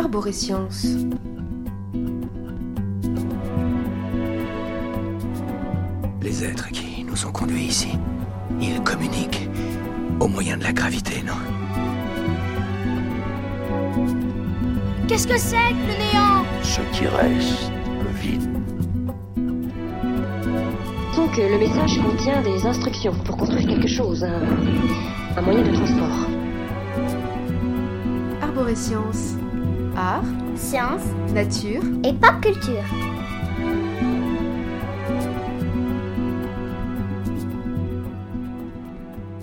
Arborescience. Les êtres qui nous ont conduits ici, ils communiquent au moyen de la gravité, non? Qu'est-ce que c'est que le néant? Ce qui reste, le vide. Donc le message contient des instructions pour construire quelque chose, un, un moyen de transport. Arborescience. Art, Science nature, et pop culture.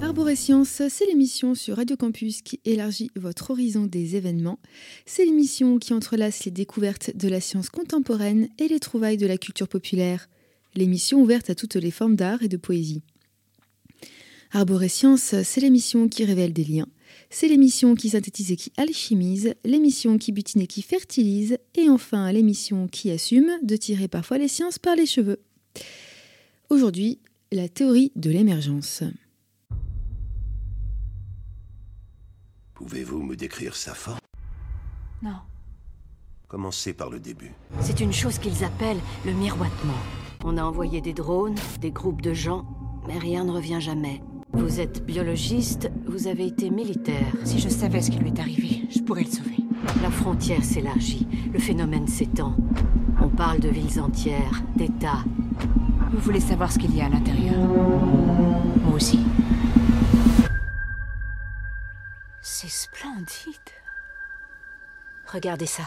Arborescience, c'est l'émission sur Radio Campus qui élargit votre horizon des événements. C'est l'émission qui entrelace les découvertes de la science contemporaine et les trouvailles de la culture populaire. L'émission ouverte à toutes les formes d'art et de poésie. Arborescience, c'est l'émission qui révèle des liens. C'est l'émission qui synthétise et qui alchimise, l'émission qui butine et qui fertilise, et enfin l'émission qui assume de tirer parfois les sciences par les cheveux. Aujourd'hui, la théorie de l'émergence. Pouvez-vous me décrire sa forme? Non. Commencez par le début. C'est une chose qu'ils appellent le miroitement. On a envoyé des drones, des groupes de gens, mais rien ne revient jamais. Vous êtes biologiste, vous avez été militaire. Si je savais ce qui lui est arrivé, je pourrais le sauver. La frontière s'élargit, le phénomène s'étend. On parle de villes entières, d'États. Vous voulez savoir ce qu'il y a à l'intérieur? Moi aussi. C'est splendide. Regardez ça.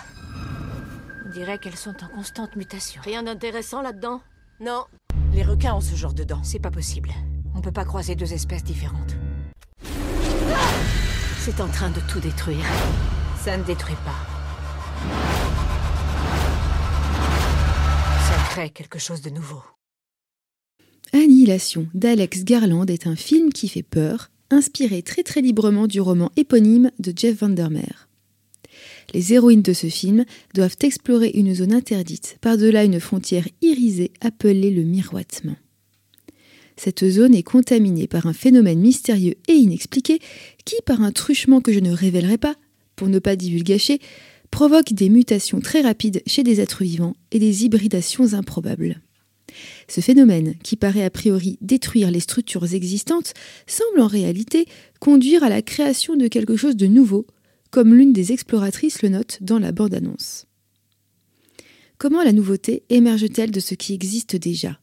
On dirait qu'elles sont en constante mutation. Rien d'intéressant là-dedans? Non. Les requins ont ce genre de dents. C'est pas possible. On peut pas croiser deux espèces différentes. C'est en train de tout détruire. Ça ne détruit pas. Ça crée quelque chose de nouveau. Annihilation d'Alex Garland est un film qui fait peur, inspiré très très librement du roman éponyme de Jeff Vandermeer. Les héroïnes de ce film doivent explorer une zone interdite par-delà une frontière irisée appelée le miroitement. Cette zone est contaminée par un phénomène mystérieux et inexpliqué qui, par un truchement que je ne révélerai pas, pour ne pas divulgacher, provoque des mutations très rapides chez des êtres vivants et des hybridations improbables. Ce phénomène, qui paraît a priori détruire les structures existantes, semble en réalité conduire à la création de quelque chose de nouveau, comme l'une des exploratrices le note dans la bande-annonce. Comment la nouveauté émerge-t-elle de ce qui existe déjà?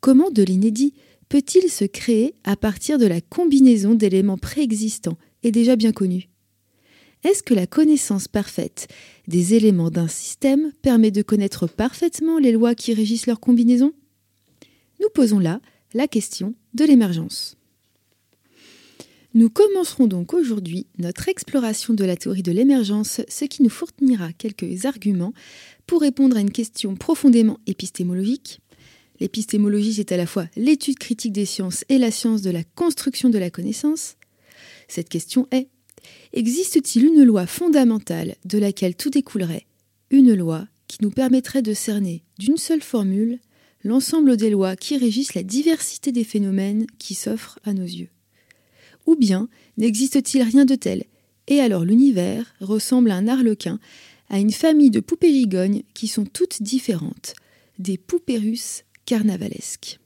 Comment de l'inédit peut-il se créer à partir de la combinaison d'éléments préexistants et déjà bien connus? Est-ce que la connaissance parfaite des éléments d'un système permet de connaître parfaitement les lois qui régissent leur combinaison? Nous posons là la question de l'émergence. Nous commencerons donc aujourd'hui notre exploration de la théorie de l'émergence, ce qui nous fournira quelques arguments pour répondre à une question profondément épistémologique. L'épistémologie, c'est à la fois l'étude critique des sciences et la science de la construction de la connaissance. Cette question est Existe-t-il une loi fondamentale de laquelle tout découlerait? Une loi qui nous permettrait de cerner d'une seule formule l'ensemble des lois qui régissent la diversité des phénomènes qui s'offrent à nos yeux. Ou bien n'existe-t-il rien de tel? Et alors l'univers ressemble à un arlequin, à une famille de poupées gigognes qui sont toutes différentes, des poupées russes carnavalesques.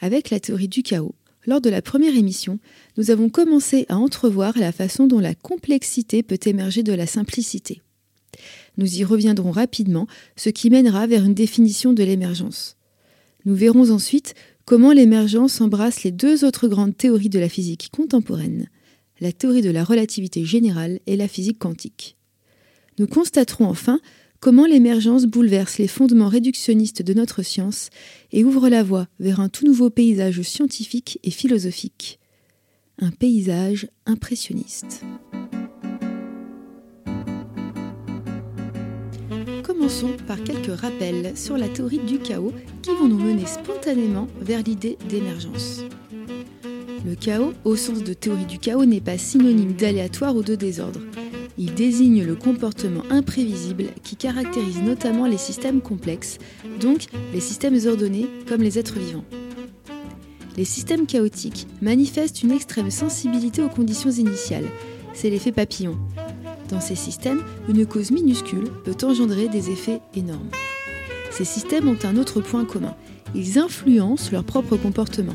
Avec la théorie du chaos, lors de la première émission, nous avons commencé à entrevoir la façon dont la complexité peut émerger de la simplicité. Nous y reviendrons rapidement, ce qui mènera vers une définition de l'émergence. Nous verrons ensuite comment l'émergence embrasse les deux autres grandes théories de la physique contemporaine, la théorie de la relativité générale et la physique quantique. Nous constaterons enfin comment l'émergence bouleverse les fondements réductionnistes de notre science et ouvre la voie vers un tout nouveau paysage scientifique et philosophique. Un paysage impressionniste. Commençons par quelques rappels sur la théorie du chaos qui vont nous mener spontanément vers l'idée d'émergence. Le chaos, au sens de théorie du chaos, n'est pas synonyme d'aléatoire ou de désordre. Il désigne le comportement imprévisible qui caractérise notamment les systèmes complexes, donc les systèmes ordonnés comme les êtres vivants. Les systèmes chaotiques manifestent une extrême sensibilité aux conditions initiales. C'est l'effet papillon. Dans ces systèmes, une cause minuscule peut engendrer des effets énormes. Ces systèmes ont un autre point commun. Ils influencent leur propre comportement.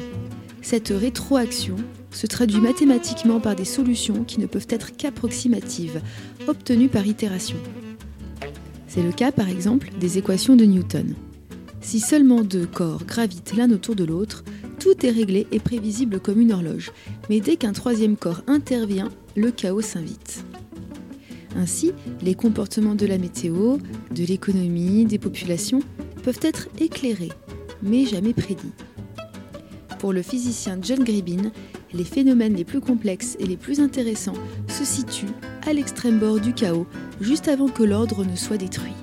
Cette rétroaction se traduit mathématiquement par des solutions qui ne peuvent être qu'approximatives, obtenues par itération. C'est le cas par exemple des équations de Newton. Si seulement deux corps gravitent l'un autour de l'autre, tout est réglé et prévisible comme une horloge. Mais dès qu'un troisième corps intervient, le chaos s'invite. Ainsi, les comportements de la météo, de l'économie, des populations peuvent être éclairés, mais jamais prédits. Pour le physicien John Gribin, les phénomènes les plus complexes et les plus intéressants se situent à l'extrême bord du chaos, juste avant que l'ordre ne soit détruit.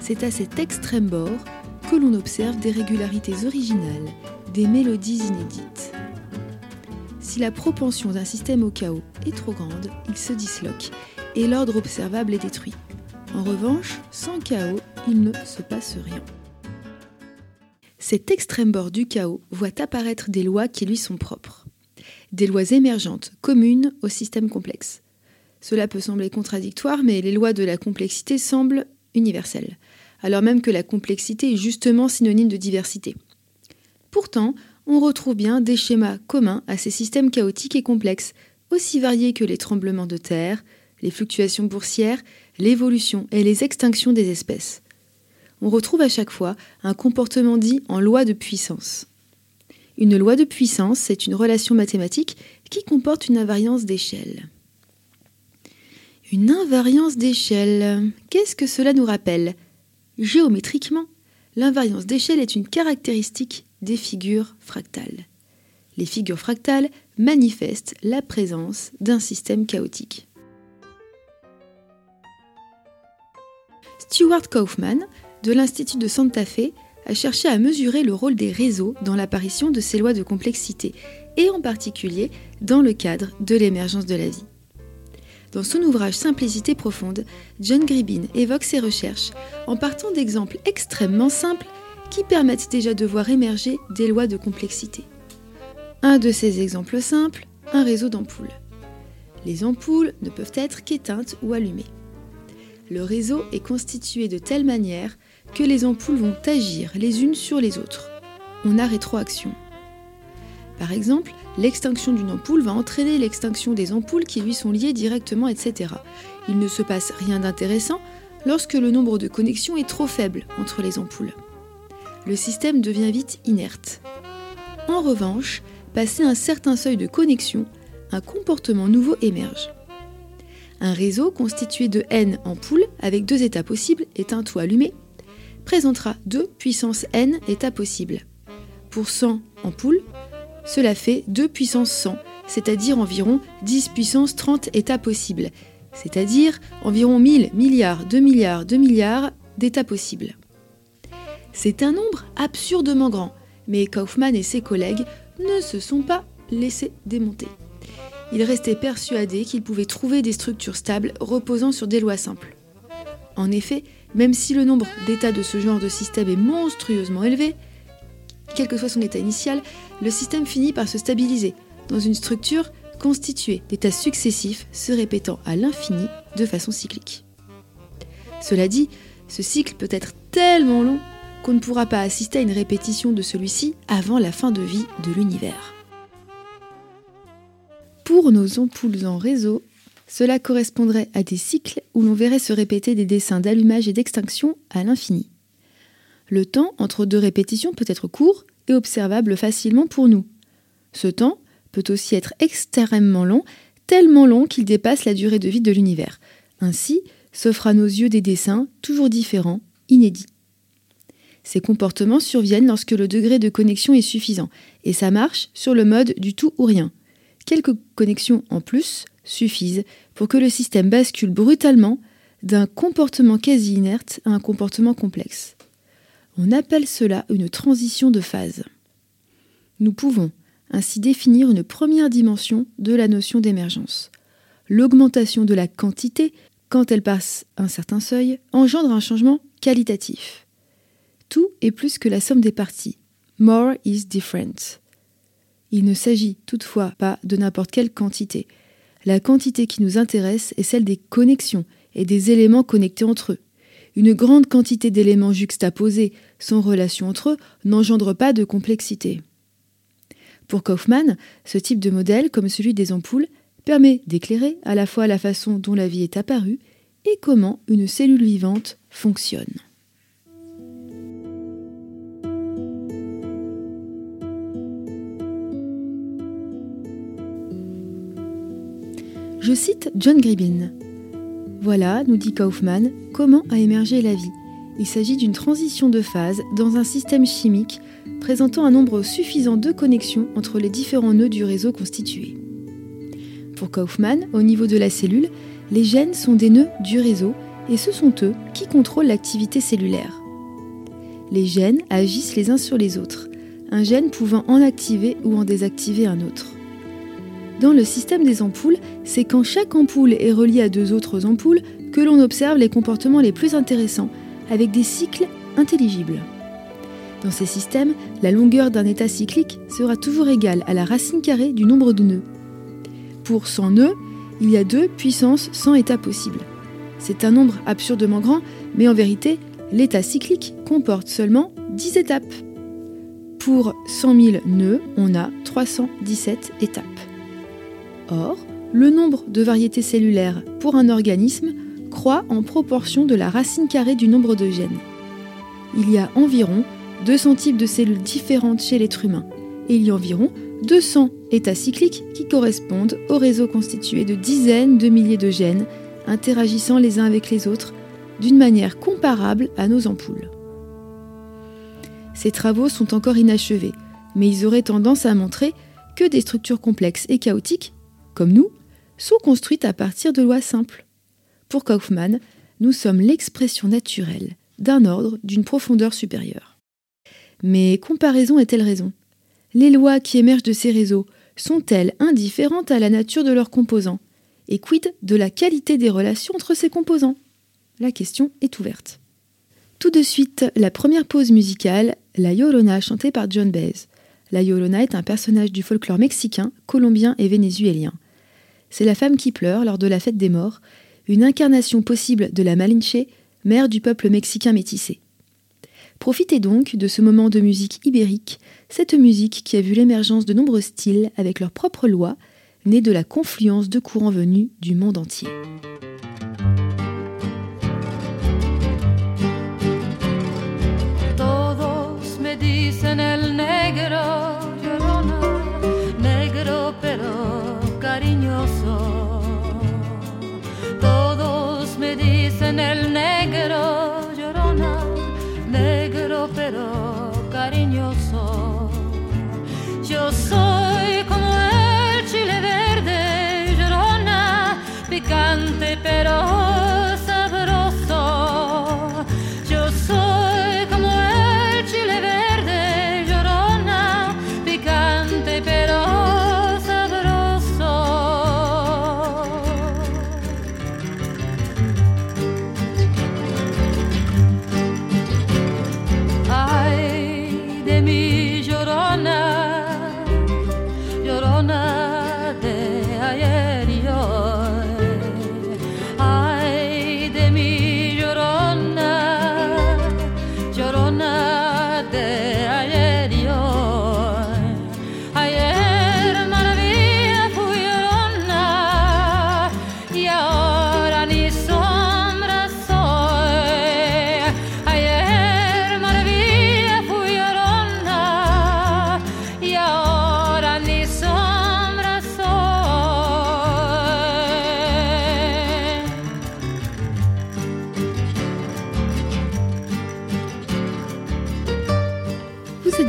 C'est à cet extrême bord que l'on observe des régularités originales, des mélodies inédites. Si la propension d'un système au chaos est trop grande, il se disloque et l'ordre observable est détruit. En revanche, sans chaos, il ne se passe rien. Cet extrême bord du chaos voit apparaître des lois qui lui sont propres. Des lois émergentes, communes au système complexe. Cela peut sembler contradictoire, mais les lois de la complexité semblent universelles, alors même que la complexité est justement synonyme de diversité. Pourtant, on retrouve bien des schémas communs à ces systèmes chaotiques et complexes, aussi variés que les tremblements de terre, les fluctuations boursières, l'évolution et les extinctions des espèces. On retrouve à chaque fois un comportement dit en loi de puissance. Une loi de puissance, c'est une relation mathématique qui comporte une invariance d'échelle. Une invariance d'échelle, qu'est-ce que cela nous rappelle? Géométriquement, l'invariance d'échelle est une caractéristique des figures fractales. Les figures fractales manifestent la présence d'un système chaotique. Stuart Kaufman, de l'Institut de Santa Fe, a cherché à mesurer le rôle des réseaux dans l'apparition de ces lois de complexité, et en particulier dans le cadre de l'émergence de la vie. Dans son ouvrage Simplicité profonde, John Gribin évoque ses recherches en partant d'exemples extrêmement simples qui permettent déjà de voir émerger des lois de complexité. Un de ces exemples simples, un réseau d'ampoules. Les ampoules ne peuvent être qu'éteintes ou allumées. Le réseau est constitué de telle manière que les ampoules vont agir les unes sur les autres. On a rétroaction. Par exemple, l'extinction d'une ampoule va entraîner l'extinction des ampoules qui lui sont liées directement, etc. Il ne se passe rien d'intéressant lorsque le nombre de connexions est trop faible entre les ampoules. Le système devient vite inerte. En revanche, passé un certain seuil de connexion, un comportement nouveau émerge. Un réseau constitué de n ampoules avec deux états possibles, éteintes ou allumées, présentera 2 puissance n états possibles. Pour 100 ampoules, cela fait 2 puissance 100, c'est-à-dire environ 10 puissance 30 états possibles, c'est-à-dire environ 1000 milliards, 2 milliards, 2 milliards d'états possibles. C'est un nombre absurdement grand, mais Kaufmann et ses collègues ne se sont pas laissés démonter. Ils restaient persuadés qu'ils pouvaient trouver des structures stables reposant sur des lois simples. En effet, même si le nombre d'états de ce genre de système est monstrueusement élevé, quel que soit son état initial, le système finit par se stabiliser dans une structure constituée d'états successifs se répétant à l'infini de façon cyclique. Cela dit, ce cycle peut être tellement long qu'on ne pourra pas assister à une répétition de celui-ci avant la fin de vie de l'univers. Pour nos ampoules en réseau, cela correspondrait à des cycles où l'on verrait se répéter des dessins d'allumage et d'extinction à l'infini. Le temps entre deux répétitions peut être court et observable facilement pour nous. Ce temps peut aussi être extrêmement long, tellement long qu'il dépasse la durée de vie de l'univers. Ainsi s'offrent à nos yeux des dessins toujours différents, inédits. Ces comportements surviennent lorsque le degré de connexion est suffisant, et ça marche sur le mode du tout ou rien. Quelques connexions en plus suffisent pour que le système bascule brutalement d'un comportement quasi inerte à un comportement complexe. On appelle cela une transition de phase. Nous pouvons ainsi définir une première dimension de la notion d'émergence. L'augmentation de la quantité, quand elle passe un certain seuil, engendre un changement qualitatif. Tout est plus que la somme des parties. More is different. Il ne s'agit toutefois pas de n'importe quelle quantité. La quantité qui nous intéresse est celle des connexions et des éléments connectés entre eux. Une grande quantité d'éléments juxtaposés, sans relation entre eux, n'engendre pas de complexité. Pour Kaufmann, ce type de modèle, comme celui des ampoules, permet d'éclairer à la fois la façon dont la vie est apparue et comment une cellule vivante fonctionne. Je cite John Gribbin. Voilà, nous dit Kaufmann, comment a émergé la vie. Il s'agit d'une transition de phase dans un système chimique présentant un nombre suffisant de connexions entre les différents nœuds du réseau constitué. Pour Kaufmann, au niveau de la cellule, les gènes sont des nœuds du réseau et ce sont eux qui contrôlent l'activité cellulaire. Les gènes agissent les uns sur les autres, un gène pouvant en activer ou en désactiver un autre. Dans le système des ampoules, c'est quand chaque ampoule est reliée à deux autres ampoules que l'on observe les comportements les plus intéressants, avec des cycles intelligibles. Dans ces systèmes, la longueur d'un état cyclique sera toujours égale à la racine carrée du nombre de nœuds. Pour 100 nœuds, il y a 2 puissance 100 états possibles. C'est un nombre absurdement grand, mais en vérité, l'état cyclique comporte seulement 10 étapes. Pour 100 000 nœuds, on a 317 étapes. Or, le nombre de variétés cellulaires pour un organisme croît en proportion de la racine carrée du nombre de gènes. Il y a environ 200 types de cellules différentes chez l'être humain et il y a environ 200 états cycliques qui correspondent au réseau constitué de dizaines de milliers de gènes interagissant les uns avec les autres d'une manière comparable à nos ampoules. Ces travaux sont encore inachevés, mais ils auraient tendance à montrer que des structures complexes et chaotiques comme nous, sont construites à partir de lois simples. Pour Kaufmann, nous sommes l'expression naturelle d'un ordre d'une profondeur supérieure. Mais comparaison est-elle raison? Les lois qui émergent de ces réseaux sont-elles indifférentes à la nature de leurs composants Et quid de la qualité des relations entre ces composants? La question est ouverte. Tout de suite, la première pause musicale, La Llorona chantée par John Baez. La Llorona est un personnage du folklore mexicain, colombien et vénézuélien c'est la femme qui pleure lors de la fête des morts, une incarnation possible de la Malinche, mère du peuple mexicain métissé. Profitez donc de ce moment de musique ibérique, cette musique qui a vu l'émergence de nombreux styles avec leurs propres lois, nés de la confluence de courants venus du monde entier.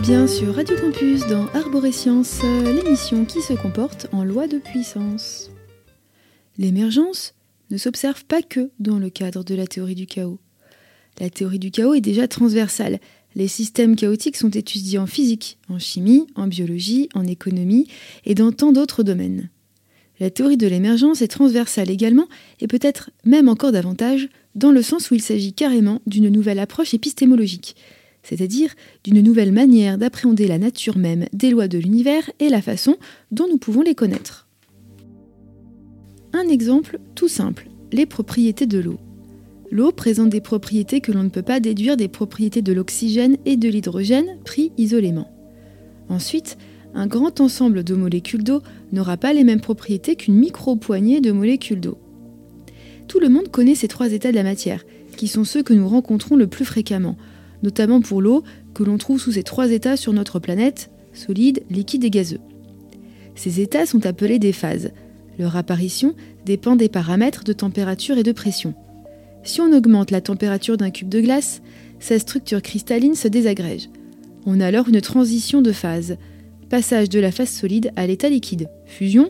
Bien sur Radio Campus dans Arborescience, l'émission qui se comporte en loi de puissance. L'émergence ne s'observe pas que dans le cadre de la théorie du chaos. La théorie du chaos est déjà transversale. Les systèmes chaotiques sont étudiés en physique, en chimie, en biologie, en économie et dans tant d'autres domaines. La théorie de l'émergence est transversale également, et peut-être même encore davantage, dans le sens où il s'agit carrément d'une nouvelle approche épistémologique, c'est-à-dire d'une nouvelle manière d'appréhender la nature même des lois de l'univers et la façon dont nous pouvons les connaître. Un exemple tout simple, les propriétés de l'eau. L'eau présente des propriétés que l'on ne peut pas déduire des propriétés de l'oxygène et de l'hydrogène pris isolément. Ensuite, un grand ensemble de molécules d'eau n'aura pas les mêmes propriétés qu'une micro-poignée de molécules d'eau. Tout le monde connaît ces trois états de la matière, qui sont ceux que nous rencontrons le plus fréquemment, notamment pour l'eau, que l'on trouve sous ces trois états sur notre planète, solide, liquide et gazeux. Ces états sont appelés des phases. Leur apparition dépend des paramètres de température et de pression. Si on augmente la température d'un cube de glace, sa structure cristalline se désagrège. On a alors une transition de phase, passage de la phase solide à l'état liquide, fusion,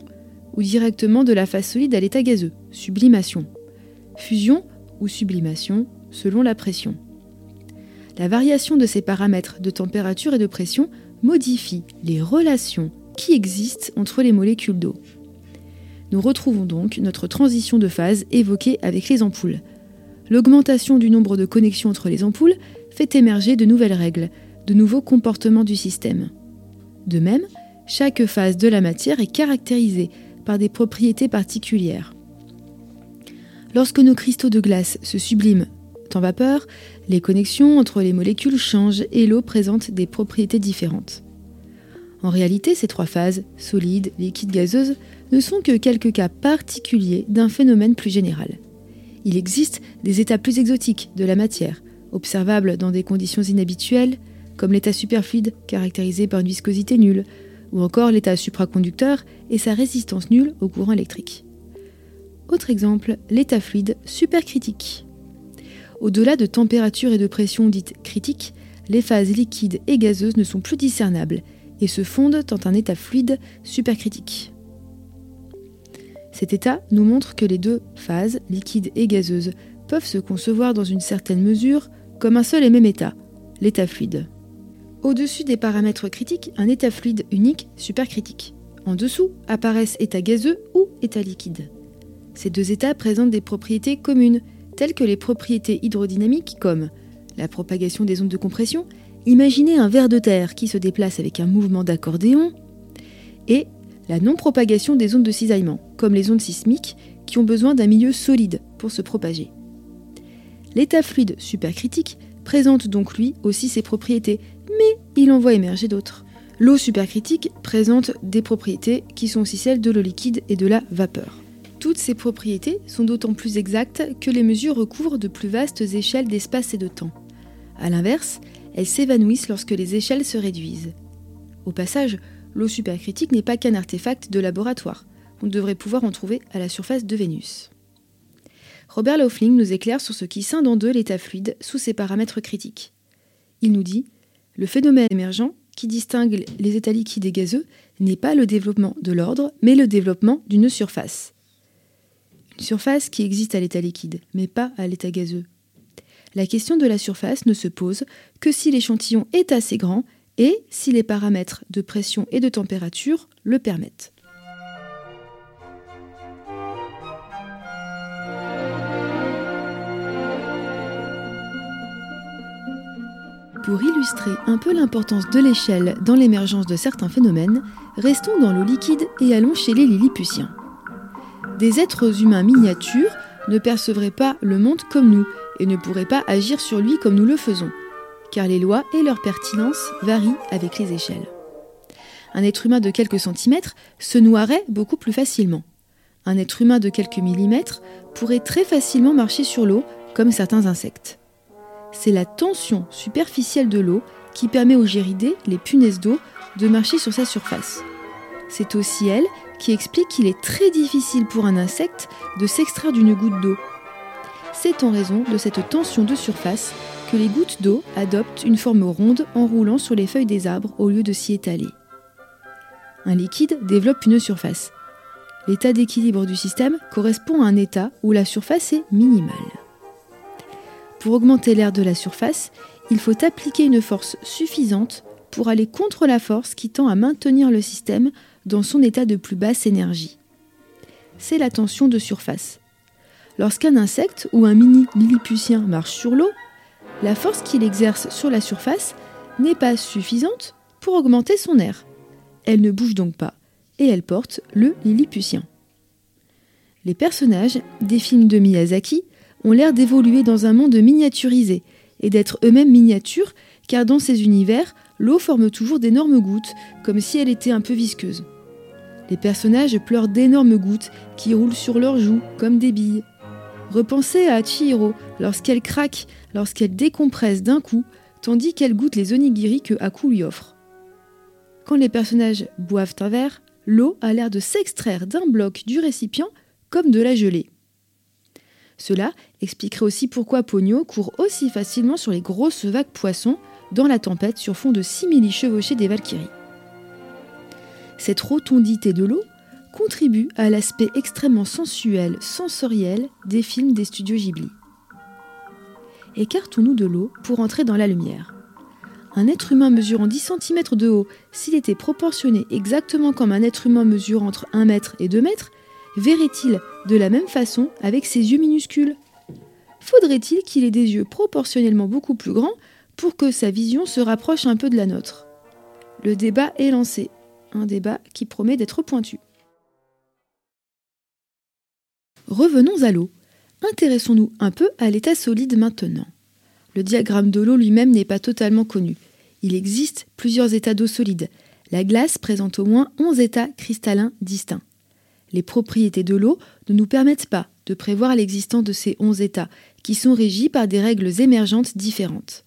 ou directement de la phase solide à l'état gazeux, sublimation. Fusion ou sublimation selon la pression. La variation de ces paramètres de température et de pression modifie les relations qui existent entre les molécules d'eau. Nous retrouvons donc notre transition de phase évoquée avec les ampoules. L'augmentation du nombre de connexions entre les ampoules fait émerger de nouvelles règles, de nouveaux comportements du système. De même, chaque phase de la matière est caractérisée par des propriétés particulières. Lorsque nos cristaux de glace se subliment en vapeur, les connexions entre les molécules changent et l'eau présente des propriétés différentes. En réalité, ces trois phases, solide, liquide, gazeuse, ne sont que quelques cas particuliers d'un phénomène plus général. Il existe des états plus exotiques de la matière, observables dans des conditions inhabituelles, comme l'état superfluide caractérisé par une viscosité nulle, ou encore l'état supraconducteur et sa résistance nulle au courant électrique. Autre exemple, l'état fluide supercritique. Au-delà de température et de pression dites critiques, les phases liquides et gazeuses ne sont plus discernables et se fondent en un état fluide supercritique. Cet état nous montre que les deux phases, liquides et gazeuses, peuvent se concevoir dans une certaine mesure comme un seul et même état, l'état fluide. Au-dessus des paramètres critiques, un état fluide unique supercritique. En dessous apparaissent état gazeux ou état liquide. Ces deux états présentent des propriétés communes, telles que les propriétés hydrodynamiques comme la propagation des ondes de compression, imaginez un ver de terre qui se déplace avec un mouvement d'accordéon, et la non-propagation des ondes de cisaillement, comme les ondes sismiques qui ont besoin d'un milieu solide pour se propager. L'état fluide supercritique présente donc lui aussi ses propriétés, mais il en voit émerger d'autres. L'eau supercritique présente des propriétés qui sont aussi celles de l'eau liquide et de la vapeur. Toutes ces propriétés sont d'autant plus exactes que les mesures recouvrent de plus vastes échelles d'espace et de temps. A l'inverse, elles s'évanouissent lorsque les échelles se réduisent. Au passage, l'eau supercritique n'est pas qu'un artefact de laboratoire. On devrait pouvoir en trouver à la surface de Vénus. Robert Laufling nous éclaire sur ce qui scinde en deux l'état fluide sous ses paramètres critiques. Il nous dit le phénomène émergent qui distingue les états liquides et gazeux n'est pas le développement de l'ordre, mais le développement d'une surface. Une surface qui existe à l'état liquide, mais pas à l'état gazeux. La question de la surface ne se pose que si l'échantillon est assez grand et si les paramètres de pression et de température le permettent. Pour illustrer un peu l'importance de l'échelle dans l'émergence de certains phénomènes, restons dans l'eau liquide et allons chez les Lilliputiens. Des êtres humains miniatures ne percevraient pas le monde comme nous et ne pourraient pas agir sur lui comme nous le faisons, car les lois et leur pertinence varient avec les échelles. Un être humain de quelques centimètres se noierait beaucoup plus facilement. Un être humain de quelques millimètres pourrait très facilement marcher sur l'eau comme certains insectes c'est la tension superficielle de l'eau qui permet aux géridés, les punaises d'eau, de marcher sur sa surface. C'est aussi elle qui explique qu'il est très difficile pour un insecte de s'extraire d'une goutte d'eau. C'est en raison de cette tension de surface que les gouttes d'eau adoptent une forme ronde en roulant sur les feuilles des arbres au lieu de s'y étaler. Un liquide développe une surface. L'état d'équilibre du système correspond à un état où la surface est minimale. Pour augmenter l'air de la surface, il faut appliquer une force suffisante pour aller contre la force qui tend à maintenir le système dans son état de plus basse énergie. C'est la tension de surface. Lorsqu'un insecte ou un mini lilliputien marche sur l'eau, la force qu'il exerce sur la surface n'est pas suffisante pour augmenter son air. Elle ne bouge donc pas et elle porte le lilliputien. Les personnages des films de Miyazaki ont l'air d'évoluer dans un monde miniaturisé et d'être eux-mêmes miniatures car dans ces univers, l'eau forme toujours d'énormes gouttes, comme si elle était un peu visqueuse. Les personnages pleurent d'énormes gouttes qui roulent sur leurs joues comme des billes. Repensez à Chihiro lorsqu'elle craque, lorsqu'elle décompresse d'un coup, tandis qu'elle goûte les onigiri que Haku lui offre. Quand les personnages boivent un verre, l'eau a l'air de s'extraire d'un bloc du récipient comme de la gelée. Cela expliquerait aussi pourquoi Pogno court aussi facilement sur les grosses vagues poissons dans la tempête sur fond de simili chevauchés des Valkyries. Cette rotondité de l'eau contribue à l'aspect extrêmement sensuel, sensoriel des films des studios Ghibli. Écartons-nous de l'eau pour entrer dans la lumière. Un être humain mesurant 10 cm de haut, s'il était proportionné exactement comme un être humain mesure entre 1 mètre et 2 mètres, verrait-il de la même façon avec ses yeux minuscules? Faudrait-il qu'il ait des yeux proportionnellement beaucoup plus grands pour que sa vision se rapproche un peu de la nôtre Le débat est lancé, un débat qui promet d'être pointu. Revenons à l'eau. Intéressons-nous un peu à l'état solide maintenant. Le diagramme de l'eau lui-même n'est pas totalement connu. Il existe plusieurs états d'eau solide. La glace présente au moins 11 états cristallins distincts. Les propriétés de l'eau ne nous permettent pas de prévoir l'existence de ces 11 états, qui sont régis par des règles émergentes différentes.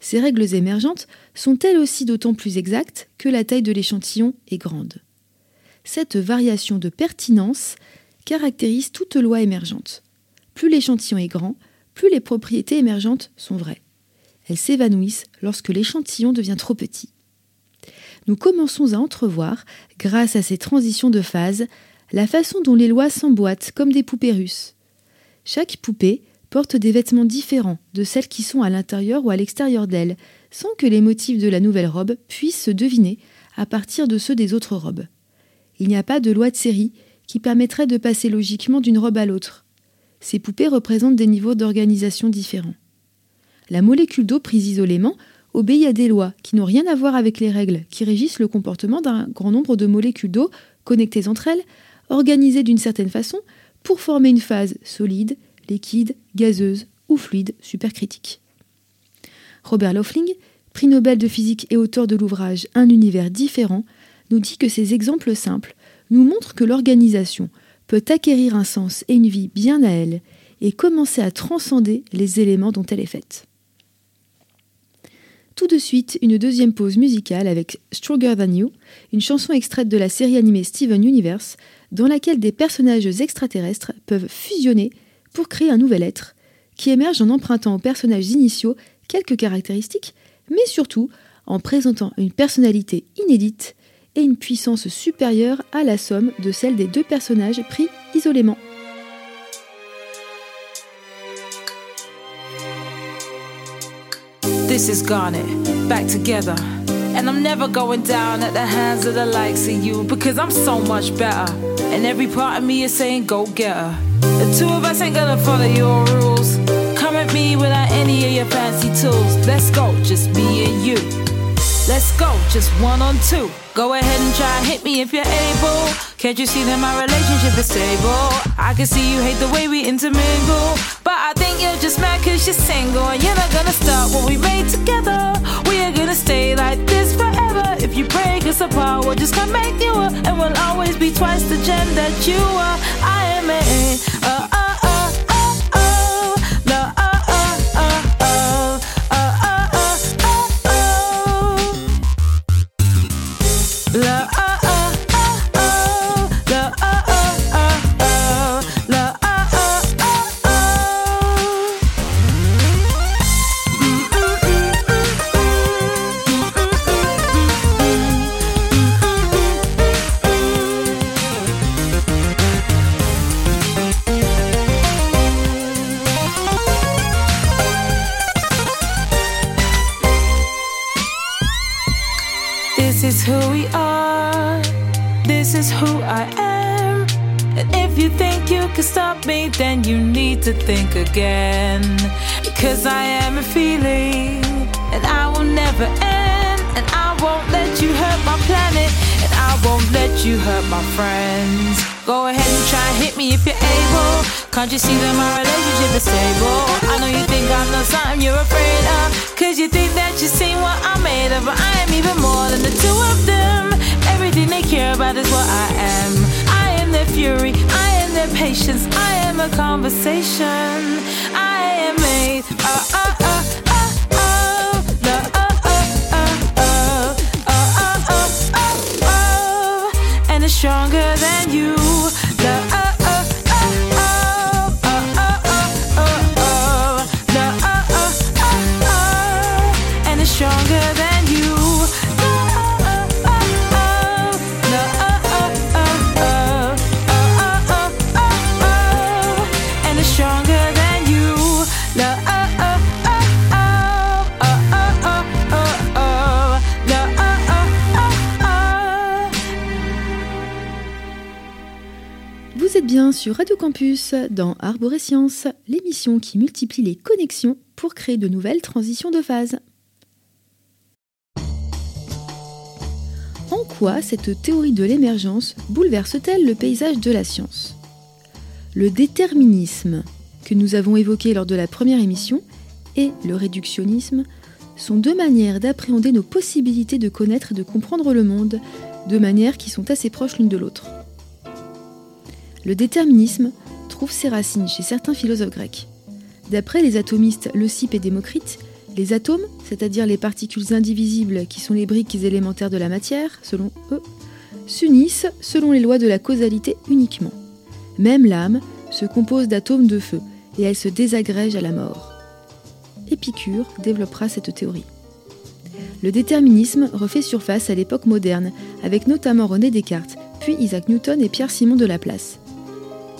Ces règles émergentes sont elles aussi d'autant plus exactes que la taille de l'échantillon est grande. Cette variation de pertinence caractérise toute loi émergente. Plus l'échantillon est grand, plus les propriétés émergentes sont vraies. Elles s'évanouissent lorsque l'échantillon devient trop petit. Nous commençons à entrevoir, grâce à ces transitions de phase, la façon dont les lois s'emboîtent comme des poupées russes. Chaque poupée porte des vêtements différents de celles qui sont à l'intérieur ou à l'extérieur d'elle, sans que les motifs de la nouvelle robe puissent se deviner à partir de ceux des autres robes. Il n'y a pas de loi de série qui permettrait de passer logiquement d'une robe à l'autre. Ces poupées représentent des niveaux d'organisation différents. La molécule d'eau prise isolément obéit à des lois qui n'ont rien à voir avec les règles qui régissent le comportement d'un grand nombre de molécules d'eau connectées entre elles, organisées d'une certaine façon pour former une phase solide, liquide, gazeuse ou fluide supercritique. Robert Laughlin, prix Nobel de physique et auteur de l'ouvrage Un univers différent, nous dit que ces exemples simples nous montrent que l'organisation peut acquérir un sens et une vie bien à elle et commencer à transcender les éléments dont elle est faite. Tout de suite, une deuxième pause musicale avec Stronger Than You, une chanson extraite de la série animée Steven Universe, dans laquelle des personnages extraterrestres peuvent fusionner pour créer un nouvel être, qui émerge en empruntant aux personnages initiaux quelques caractéristiques, mais surtout en présentant une personnalité inédite et une puissance supérieure à la somme de celle des deux personnages pris isolément. This is Garnet, back together. And I'm never going down at the hands of the likes of you because I'm so much better. And every part of me is saying, go get her. The two of us ain't gonna follow your rules. Come at me without any of your fancy tools. Let's go, just me and you. Let's go, just one on two. Go ahead and try and hit me if you're able. Can't you see that my relationship is stable? I can see you hate the way we intermingle. But I think you're just mad cause you're single. And you're not gonna stop what we made together. We are gonna stay like this forever. If you break us apart, we'll just come back you up. And we'll always be twice the gem that you are. I am a. to think again. Cause I am a feeling, and I will never end. And I won't let you hurt my planet, and I won't let you hurt my friends. Go ahead and try and hit me if you're able. Can't you see that my relationship is stable? I know you think I'm not something you're afraid of. Cause you think that you've seen what I'm made of. But I am even more than the two of them. Everything they care about is what I am. Am their fury, I am their patience, I am a conversation. I am made. Bien sur Radio Campus dans Arborescience, l'émission qui multiplie les connexions pour créer de nouvelles transitions de phase. En quoi cette théorie de l'émergence bouleverse-t-elle le paysage de la science? Le déterminisme, que nous avons évoqué lors de la première émission, et le réductionnisme sont deux manières d'appréhender nos possibilités de connaître et de comprendre le monde, deux manières qui sont assez proches l'une de l'autre. Le déterminisme trouve ses racines chez certains philosophes grecs. D'après les atomistes Leucippe et Démocrite, les atomes, c'est-à-dire les particules indivisibles qui sont les briques élémentaires de la matière, selon eux, s'unissent selon les lois de la causalité uniquement. Même l'âme se compose d'atomes de feu et elle se désagrège à la mort. Épicure développera cette théorie. Le déterminisme refait surface à l'époque moderne, avec notamment René Descartes, puis Isaac Newton et Pierre-Simon de Laplace.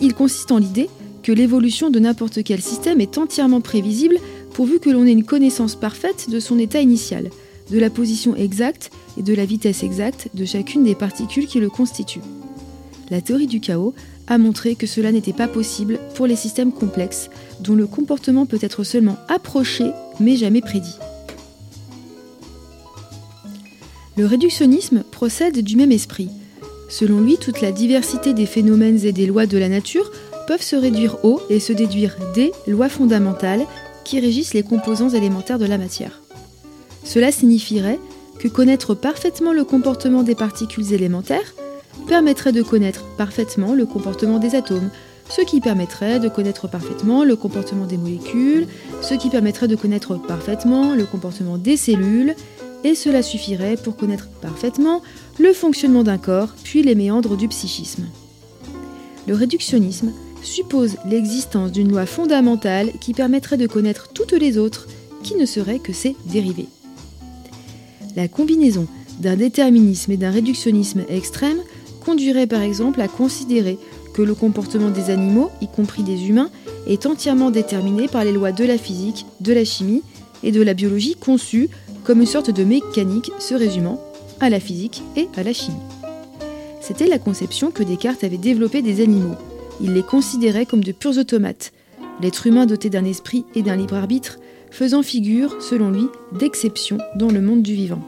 Il consiste en l'idée que l'évolution de n'importe quel système est entièrement prévisible pourvu que l'on ait une connaissance parfaite de son état initial, de la position exacte et de la vitesse exacte de chacune des particules qui le constituent. La théorie du chaos a montré que cela n'était pas possible pour les systèmes complexes, dont le comportement peut être seulement approché mais jamais prédit. Le réductionnisme procède du même esprit. Selon lui, toute la diversité des phénomènes et des lois de la nature peuvent se réduire au et se déduire des lois fondamentales qui régissent les composants élémentaires de la matière. Cela signifierait que connaître parfaitement le comportement des particules élémentaires permettrait de connaître parfaitement le comportement des atomes, ce qui permettrait de connaître parfaitement le comportement des molécules, ce qui permettrait de connaître parfaitement le comportement des cellules, et cela suffirait pour connaître parfaitement le fonctionnement d'un corps, puis les méandres du psychisme. Le réductionnisme suppose l'existence d'une loi fondamentale qui permettrait de connaître toutes les autres, qui ne seraient que ses dérivés. La combinaison d'un déterminisme et d'un réductionnisme extrême conduirait par exemple à considérer que le comportement des animaux, y compris des humains, est entièrement déterminé par les lois de la physique, de la chimie et de la biologie conçues comme une sorte de mécanique se résumant à la physique et à la chimie. C'était la conception que Descartes avait développée des animaux. Il les considérait comme de purs automates, l'être humain doté d'un esprit et d'un libre arbitre faisant figure, selon lui, d'exception dans le monde du vivant.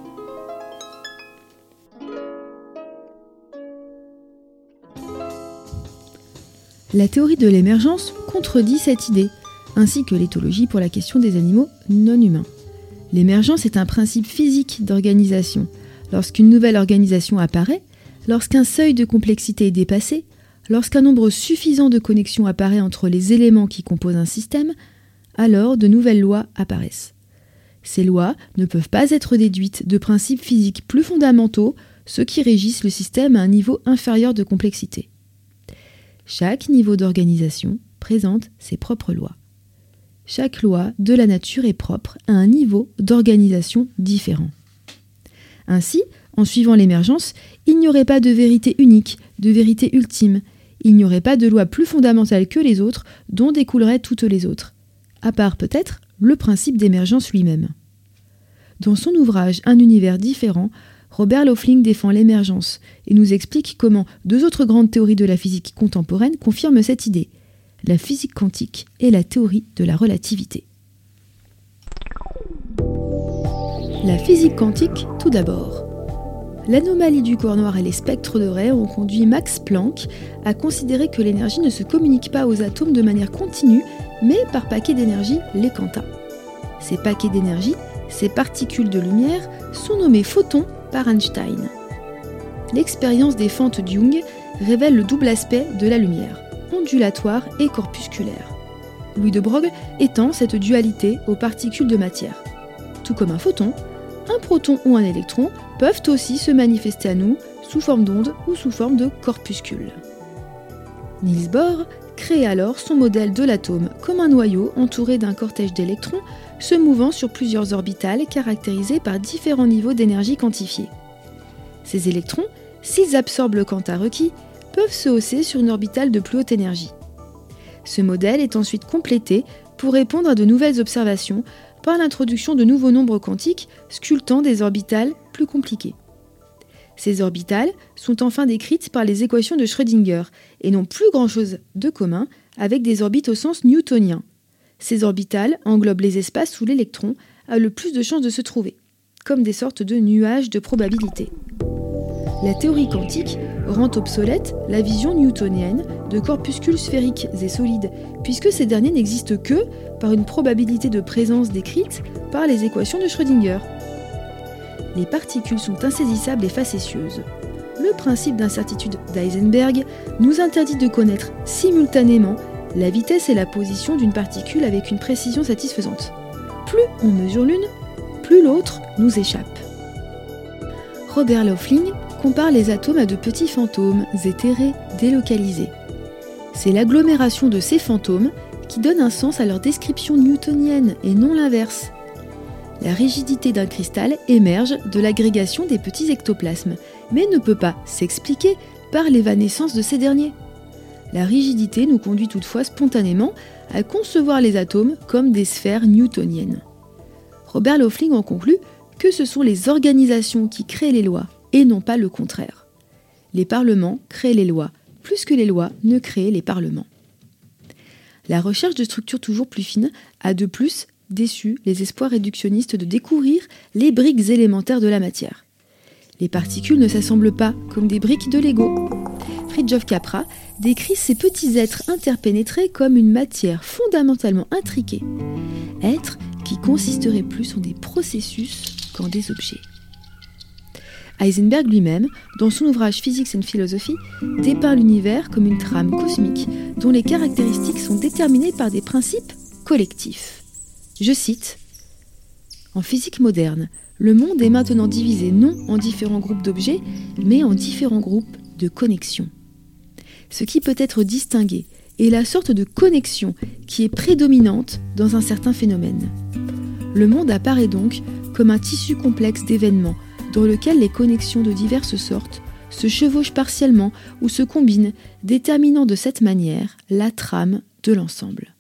La théorie de l'émergence contredit cette idée, ainsi que l'éthologie pour la question des animaux non humains. L'émergence est un principe physique d'organisation. Lorsqu'une nouvelle organisation apparaît, lorsqu'un seuil de complexité est dépassé, lorsqu'un nombre suffisant de connexions apparaît entre les éléments qui composent un système, alors de nouvelles lois apparaissent. Ces lois ne peuvent pas être déduites de principes physiques plus fondamentaux, ceux qui régissent le système à un niveau inférieur de complexité. Chaque niveau d'organisation présente ses propres lois. Chaque loi de la nature est propre à un niveau d'organisation différent. Ainsi, en suivant l'émergence, il n'y aurait pas de vérité unique, de vérité ultime, il n'y aurait pas de loi plus fondamentale que les autres dont découleraient toutes les autres, à part peut-être le principe d'émergence lui-même. Dans son ouvrage Un univers différent, Robert Laughlin défend l'émergence et nous explique comment deux autres grandes théories de la physique contemporaine confirment cette idée, la physique quantique et la théorie de la relativité. La physique quantique tout d'abord. l'anomalie du corps noir et les spectres de ray ont conduit Max Planck à considérer que l'énergie ne se communique pas aux atomes de manière continue, mais par paquets d'énergie, les quanta. Ces paquets d'énergie, ces particules de lumière, sont nommés photons par Einstein. L'expérience des fentes de Young révèle le double aspect de la lumière, ondulatoire et corpusculaire. Louis de Broglie étend cette dualité aux particules de matière. Tout comme un photon, un proton ou un électron peuvent aussi se manifester à nous sous forme d'ondes ou sous forme de corpuscules. Niels Bohr crée alors son modèle de l'atome comme un noyau entouré d'un cortège d'électrons se mouvant sur plusieurs orbitales caractérisées par différents niveaux d'énergie quantifiés. Ces électrons, s'ils absorbent le quanta requis, peuvent se hausser sur une orbitale de plus haute énergie. Ce modèle est ensuite complété pour répondre à de nouvelles observations par l'introduction de nouveaux nombres quantiques sculptant des orbitales plus compliquées. Ces orbitales sont enfin décrites par les équations de Schrödinger et n'ont plus grand-chose de commun avec des orbites au sens newtonien. Ces orbitales englobent les espaces où l'électron a le plus de chances de se trouver, comme des sortes de nuages de probabilité. La théorie quantique rend obsolète la vision newtonienne de corpuscules sphériques et solides, puisque ces derniers n'existent que par une probabilité de présence décrite par les équations de Schrödinger. Les particules sont insaisissables et facétieuses. Le principe d'incertitude d'Eisenberg nous interdit de connaître simultanément la vitesse et la position d'une particule avec une précision satisfaisante. Plus on mesure l'une, plus l'autre nous échappe. Robert Laughlin compare les atomes à de petits fantômes éthérés, délocalisés. C'est l'agglomération de ces fantômes qui donne un sens à leur description newtonienne et non l'inverse. La rigidité d'un cristal émerge de l'agrégation des petits ectoplasmes, mais ne peut pas s'expliquer par l'évanescence de ces derniers. La rigidité nous conduit toutefois spontanément à concevoir les atomes comme des sphères newtoniennes. Robert Laughlin en conclut que ce sont les organisations qui créent les lois et non pas le contraire. Les parlements créent les lois, plus que les lois ne créent les parlements. La recherche de structures toujours plus fines a de plus déçu les espoirs réductionnistes de découvrir les briques élémentaires de la matière. Les particules ne s'assemblent pas comme des briques de Lego. Fridtjof Capra décrit ces petits êtres interpénétrés comme une matière fondamentalement intriquée, êtres qui consisteraient plus en des processus qu'en des objets. Heisenberg lui-même, dans son ouvrage Physics and Philosophy, dépeint l'univers comme une trame cosmique dont les caractéristiques sont déterminées par des principes collectifs. Je cite En physique moderne, le monde est maintenant divisé non en différents groupes d'objets, mais en différents groupes de connexions. Ce qui peut être distingué est la sorte de connexion qui est prédominante dans un certain phénomène. Le monde apparaît donc comme un tissu complexe d'événements dans lequel les connexions de diverses sortes se chevauchent partiellement ou se combinent, déterminant de cette manière la trame de l'ensemble.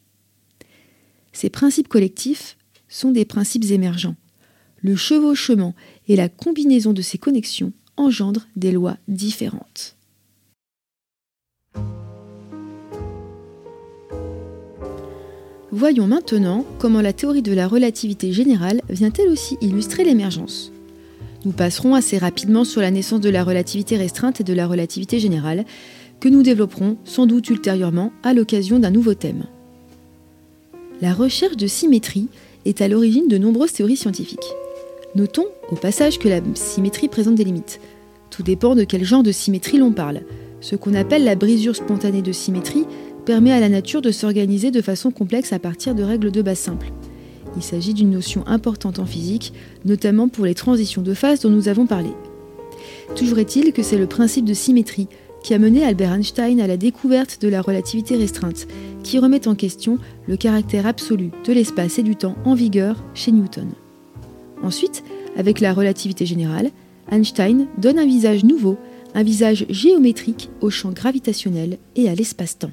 Ces principes collectifs sont des principes émergents. Le chevauchement et la combinaison de ces connexions engendrent des lois différentes. Voyons maintenant comment la théorie de la relativité générale vient elle aussi illustrer l'émergence. Nous passerons assez rapidement sur la naissance de la relativité restreinte et de la relativité générale, que nous développerons sans doute ultérieurement à l'occasion d'un nouveau thème. La recherche de symétrie est à l'origine de nombreuses théories scientifiques. Notons au passage que la symétrie présente des limites. Tout dépend de quel genre de symétrie l'on parle. Ce qu'on appelle la brisure spontanée de symétrie permet à la nature de s'organiser de façon complexe à partir de règles de base simples. Il s'agit d'une notion importante en physique, notamment pour les transitions de phase dont nous avons parlé. Toujours est-il que c'est le principe de symétrie qui a mené Albert Einstein à la découverte de la relativité restreinte, qui remet en question le caractère absolu de l'espace et du temps en vigueur chez Newton. Ensuite, avec la relativité générale, Einstein donne un visage nouveau, un visage géométrique au champ gravitationnel et à l'espace-temps.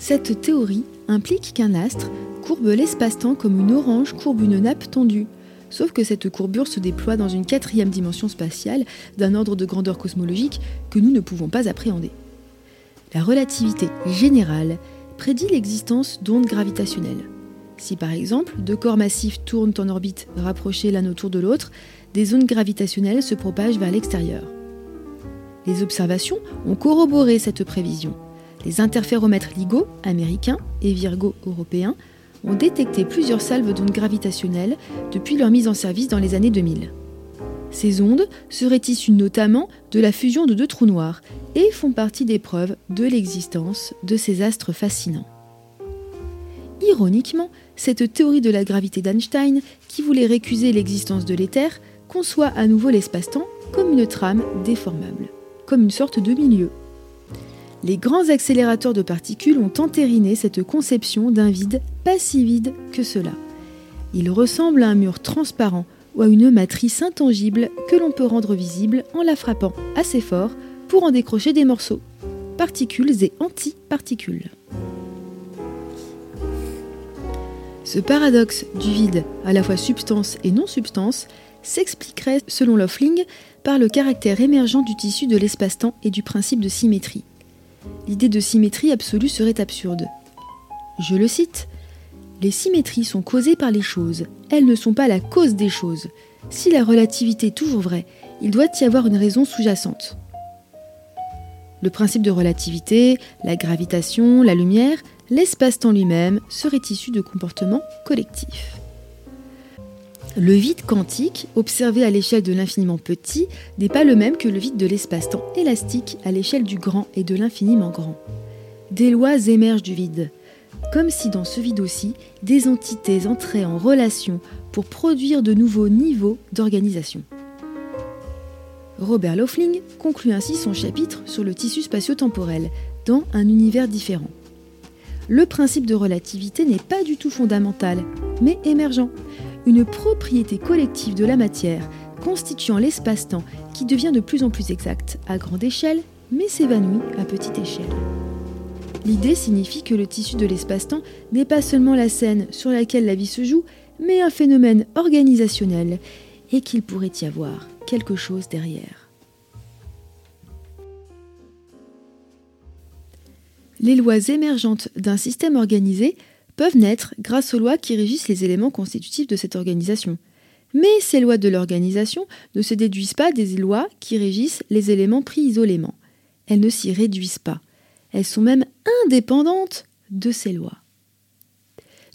Cette théorie implique qu'un astre courbe l'espace-temps comme une orange courbe une nappe tendue, sauf que cette courbure se déploie dans une quatrième dimension spatiale d'un ordre de grandeur cosmologique que nous ne pouvons pas appréhender. La relativité générale prédit l'existence d'ondes gravitationnelles. Si par exemple deux corps massifs tournent en orbite rapprochés l'un autour de l'autre, des ondes gravitationnelles se propagent vers l'extérieur. Les observations ont corroboré cette prévision. Les interféromètres LIGO américains et Virgo européens ont détecté plusieurs salves d'ondes gravitationnelles depuis leur mise en service dans les années 2000. Ces ondes seraient issues notamment de la fusion de deux trous noirs et font partie des preuves de l'existence de ces astres fascinants. Ironiquement, cette théorie de la gravité d'Einstein, qui voulait récuser l'existence de l'éther, conçoit à nouveau l'espace-temps comme une trame déformable, comme une sorte de milieu. Les grands accélérateurs de particules ont entériné cette conception d'un vide pas si vide que cela. Il ressemble à un mur transparent ou à une matrice intangible que l'on peut rendre visible en la frappant assez fort pour en décrocher des morceaux, particules et antiparticules. Ce paradoxe du vide, à la fois substance et non-substance, s'expliquerait, selon Loeffling, par le caractère émergent du tissu de l'espace-temps et du principe de symétrie. L'idée de symétrie absolue serait absurde. Je le cite Les symétries sont causées par les choses, elles ne sont pas la cause des choses. Si la relativité est toujours vraie, il doit y avoir une raison sous-jacente. Le principe de relativité, la gravitation, la lumière, l'espace-temps lui-même serait issu de comportements collectifs. Le vide quantique, observé à l'échelle de l'infiniment petit, n'est pas le même que le vide de l'espace-temps élastique à l'échelle du grand et de l'infiniment grand. Des lois émergent du vide, comme si dans ce vide aussi, des entités entraient en relation pour produire de nouveaux niveaux d'organisation. Robert Loeffling conclut ainsi son chapitre sur le tissu spatio-temporel dans un univers différent. Le principe de relativité n'est pas du tout fondamental, mais émergent une propriété collective de la matière constituant l'espace-temps qui devient de plus en plus exact à grande échelle, mais s'évanouit à petite échelle. L'idée signifie que le tissu de l'espace-temps n'est pas seulement la scène sur laquelle la vie se joue, mais un phénomène organisationnel, et qu'il pourrait y avoir quelque chose derrière. Les lois émergentes d'un système organisé peuvent naître grâce aux lois qui régissent les éléments constitutifs de cette organisation. Mais ces lois de l'organisation ne se déduisent pas des lois qui régissent les éléments pris isolément. Elles ne s'y réduisent pas. Elles sont même indépendantes de ces lois.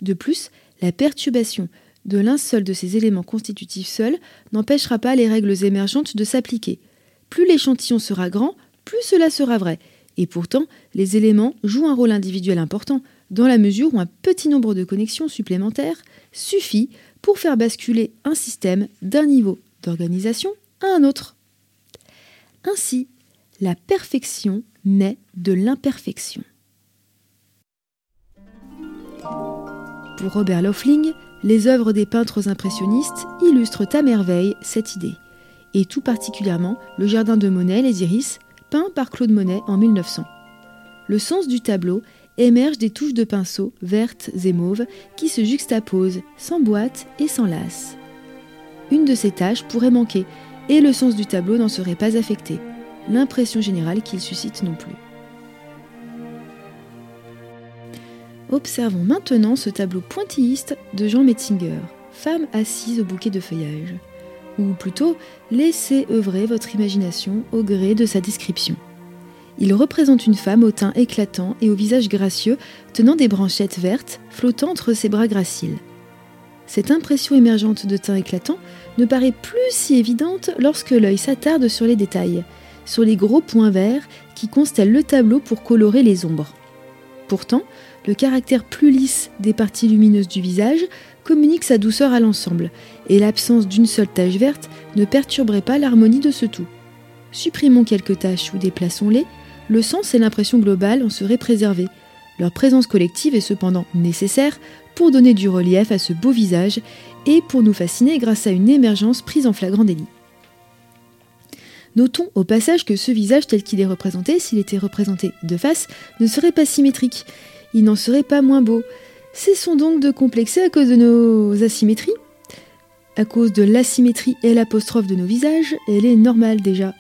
De plus, la perturbation de l'un seul de ces éléments constitutifs seuls n'empêchera pas les règles émergentes de s'appliquer. Plus l'échantillon sera grand, plus cela sera vrai. Et pourtant, les éléments jouent un rôle individuel important, dans la mesure où un petit nombre de connexions supplémentaires suffit pour faire basculer un système d'un niveau d'organisation à un autre. Ainsi, la perfection naît de l'imperfection. Pour Robert Loeffling, les œuvres des peintres impressionnistes illustrent à merveille cette idée, et tout particulièrement le jardin de Monet, Les Iris, peint par Claude Monet en 1900. Le sens du tableau émergent des touches de pinceau vertes et mauves qui se juxtaposent, sans boîte et sans lace. Une de ces taches pourrait manquer et le sens du tableau n'en serait pas affecté, l'impression générale qu'il suscite non plus. Observons maintenant ce tableau pointilliste de Jean Metzinger, femme assise au bouquet de feuillage. Ou plutôt, laissez œuvrer votre imagination au gré de sa description. Il représente une femme au teint éclatant et au visage gracieux, tenant des branchettes vertes flottant entre ses bras graciles. Cette impression émergente de teint éclatant ne paraît plus si évidente lorsque l'œil s'attarde sur les détails, sur les gros points verts qui constellent le tableau pour colorer les ombres. Pourtant, le caractère plus lisse des parties lumineuses du visage communique sa douceur à l'ensemble, et l'absence d'une seule tache verte ne perturberait pas l'harmonie de ce tout. Supprimons quelques taches ou déplaçons-les, le sens et l'impression globale en seraient préservés. Leur présence collective est cependant nécessaire pour donner du relief à ce beau visage et pour nous fasciner grâce à une émergence prise en flagrant délit. Notons au passage que ce visage tel qu'il est représenté, s'il était représenté de face, ne serait pas symétrique. Il n'en serait pas moins beau. Cessons donc de complexer à cause de nos asymétries. À cause de l'asymétrie et l'apostrophe de nos visages, elle est normale déjà.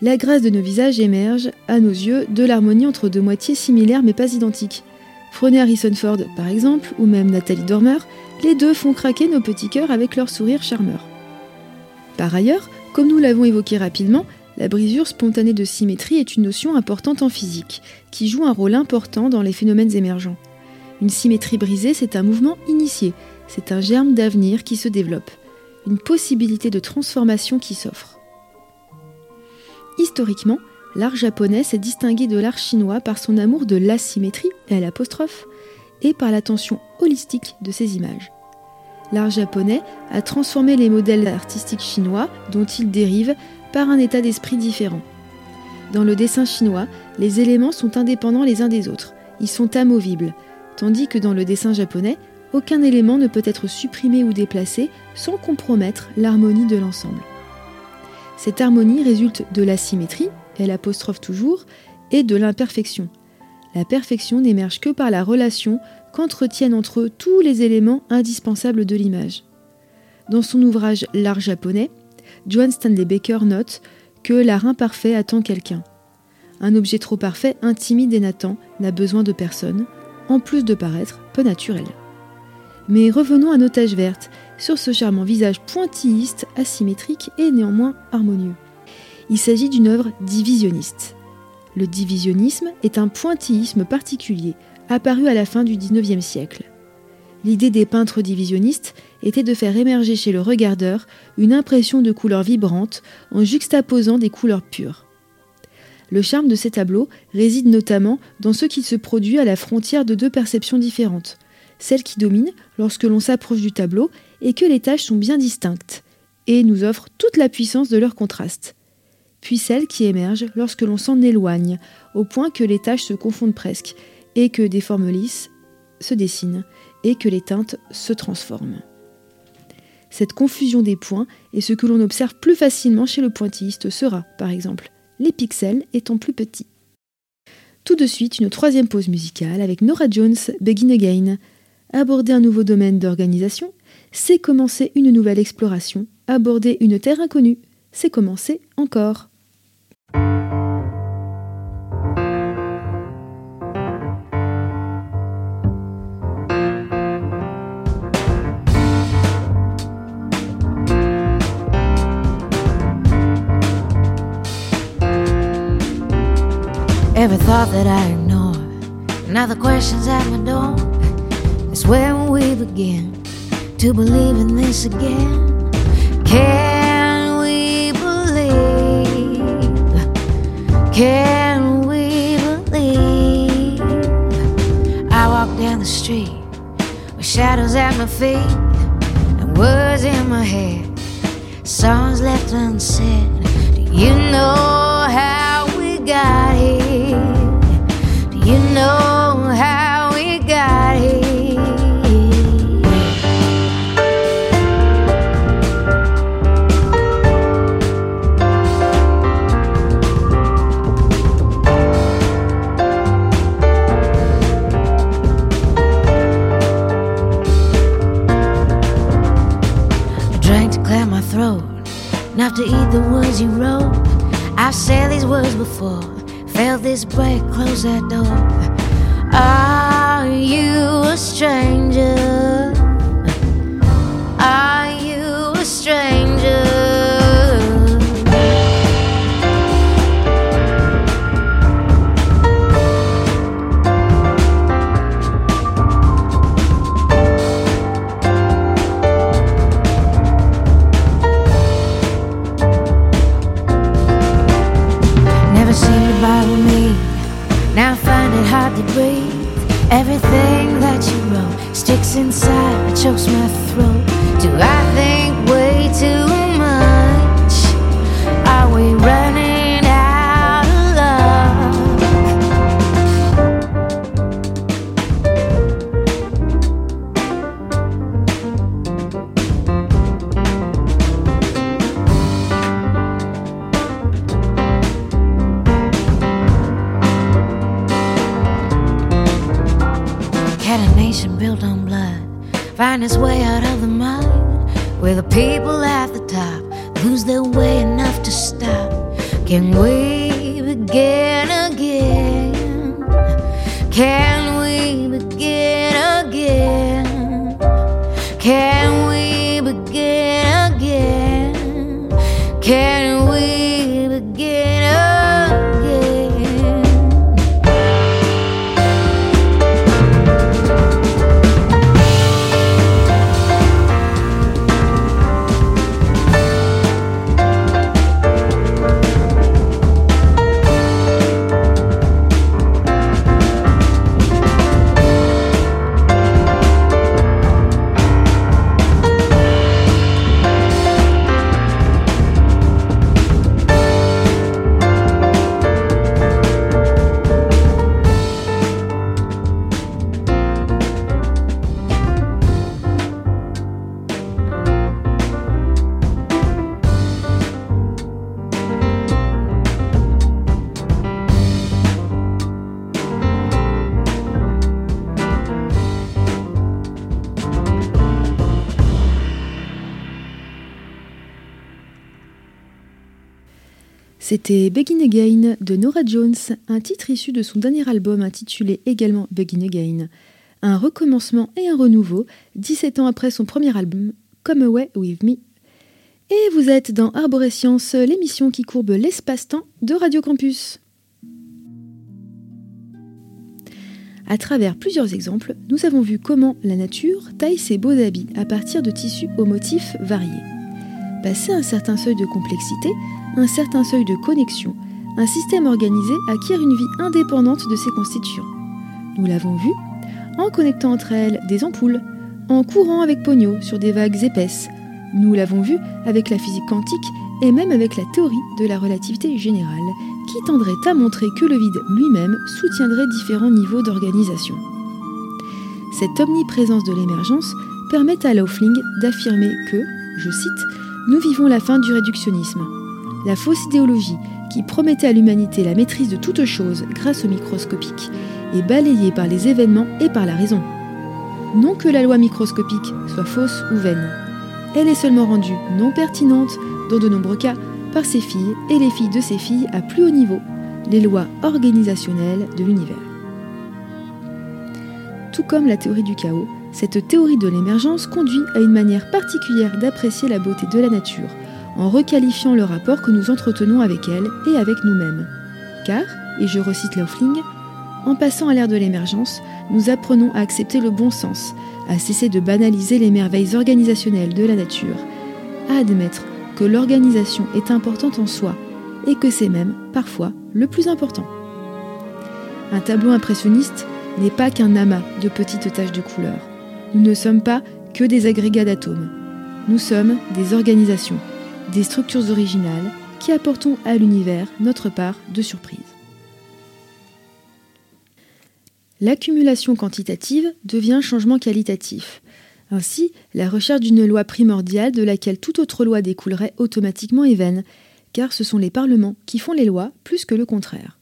La grâce de nos visages émerge, à nos yeux, de l'harmonie entre deux moitiés similaires mais pas identiques. Prenez Harrison Ford par exemple, ou même Nathalie Dormer, les deux font craquer nos petits cœurs avec leur sourire charmeur. Par ailleurs, comme nous l'avons évoqué rapidement, la brisure spontanée de symétrie est une notion importante en physique, qui joue un rôle important dans les phénomènes émergents. Une symétrie brisée, c'est un mouvement initié, c'est un germe d'avenir qui se développe, une possibilité de transformation qui s'offre. Historiquement, l'art japonais s'est distingué de l'art chinois par son amour de l'asymétrie, et par l'attention holistique de ses images. L'art japonais a transformé les modèles artistiques chinois dont il dérive par un état d'esprit différent. Dans le dessin chinois, les éléments sont indépendants les uns des autres, ils sont amovibles, tandis que dans le dessin japonais, aucun élément ne peut être supprimé ou déplacé sans compromettre l'harmonie de l'ensemble. Cette harmonie résulte de la symétrie, elle apostrophe toujours, et de l'imperfection. La perfection n'émerge que par la relation qu'entretiennent entre eux tous les éléments indispensables de l'image. Dans son ouvrage L'art japonais, Johann Stanley Baker note que l'art imparfait attend quelqu'un. Un objet trop parfait, intimide et n'attend, n'a besoin de personne, en plus de paraître peu naturel. Mais revenons à nos taches vertes, sur ce charmant visage pointilliste, asymétrique et néanmoins harmonieux. Il s'agit d'une œuvre divisionniste. Le divisionnisme est un pointillisme particulier, apparu à la fin du XIXe siècle. L'idée des peintres divisionnistes était de faire émerger chez le regardeur une impression de couleurs vibrantes en juxtaposant des couleurs pures. Le charme de ces tableaux réside notamment dans ce qui se produit à la frontière de deux perceptions différentes, celle qui domine lorsque l'on s'approche du tableau et que les tâches sont bien distinctes, et nous offre toute la puissance de leur contraste, puis celle qui émerge lorsque l'on s'en éloigne, au point que les tâches se confondent presque, et que des formes lisses se dessinent, et que les teintes se transforment. Cette confusion des points est ce que l'on observe plus facilement chez le pointilliste sera, par exemple, les pixels étant plus petits. Tout de suite, une troisième pause musicale avec Nora Jones, Begin Again. Aborder un nouveau domaine d'organisation, c'est commencer une nouvelle exploration. Aborder une terre inconnue, c'est commencer encore. Every thought that I ignore, now the questions at my door. It's where we begin to believe in this again. Can we believe? Can we believe? I walk down the street with shadows at my feet and words in my head, songs left unsaid. Do you know how we got the words you wrote. I've said these words before, felt this break, close that door. Are you a stranger? Everything that you wrote sticks inside, chokes my throat. Do I think way too find his way out of the mud. Where the people at the top lose their way enough to stop. Can we begin again? Can we begin again? Can we begin again? Can C'était Begin Again de Nora Jones, un titre issu de son dernier album intitulé également Begin Again. Un recommencement et un renouveau, 17 ans après son premier album, Come Away With Me. Et vous êtes dans Arborescience, l'émission qui courbe l'espace-temps de Radio Campus. À travers plusieurs exemples, nous avons vu comment la nature taille ses beaux habits à partir de tissus aux motifs variés. Passé un certain seuil de complexité, un certain seuil de connexion, un système organisé acquiert une vie indépendante de ses constituants. Nous l'avons vu en connectant entre elles des ampoules, en courant avec Pogno sur des vagues épaisses. Nous l'avons vu avec la physique quantique et même avec la théorie de la relativité générale, qui tendrait à montrer que le vide lui-même soutiendrait différents niveaux d'organisation. Cette omniprésence de l'émergence permet à Laufling d'affirmer que, je cite, nous vivons la fin du réductionnisme. La fausse idéologie qui promettait à l'humanité la maîtrise de toute chose grâce au microscopique est balayée par les événements et par la raison. Non que la loi microscopique soit fausse ou vaine. Elle est seulement rendue non pertinente, dans de nombreux cas, par ses filles et les filles de ses filles à plus haut niveau, les lois organisationnelles de l'univers. Tout comme la théorie du chaos, cette théorie de l'émergence conduit à une manière particulière d'apprécier la beauté de la nature, en requalifiant le rapport que nous entretenons avec elle et avec nous-mêmes. Car, et je recite Laufling, en passant à l'ère de l'émergence, nous apprenons à accepter le bon sens, à cesser de banaliser les merveilles organisationnelles de la nature, à admettre que l'organisation est importante en soi et que c'est même, parfois, le plus important. Un tableau impressionniste n'est pas qu'un amas de petites taches de couleurs. Nous ne sommes pas que des agrégats d'atomes. Nous sommes des organisations, des structures originales qui apportons à l'univers notre part de surprise. L'accumulation quantitative devient changement qualitatif. Ainsi, la recherche d'une loi primordiale de laquelle toute autre loi découlerait automatiquement est vaine, car ce sont les parlements qui font les lois plus que le contraire.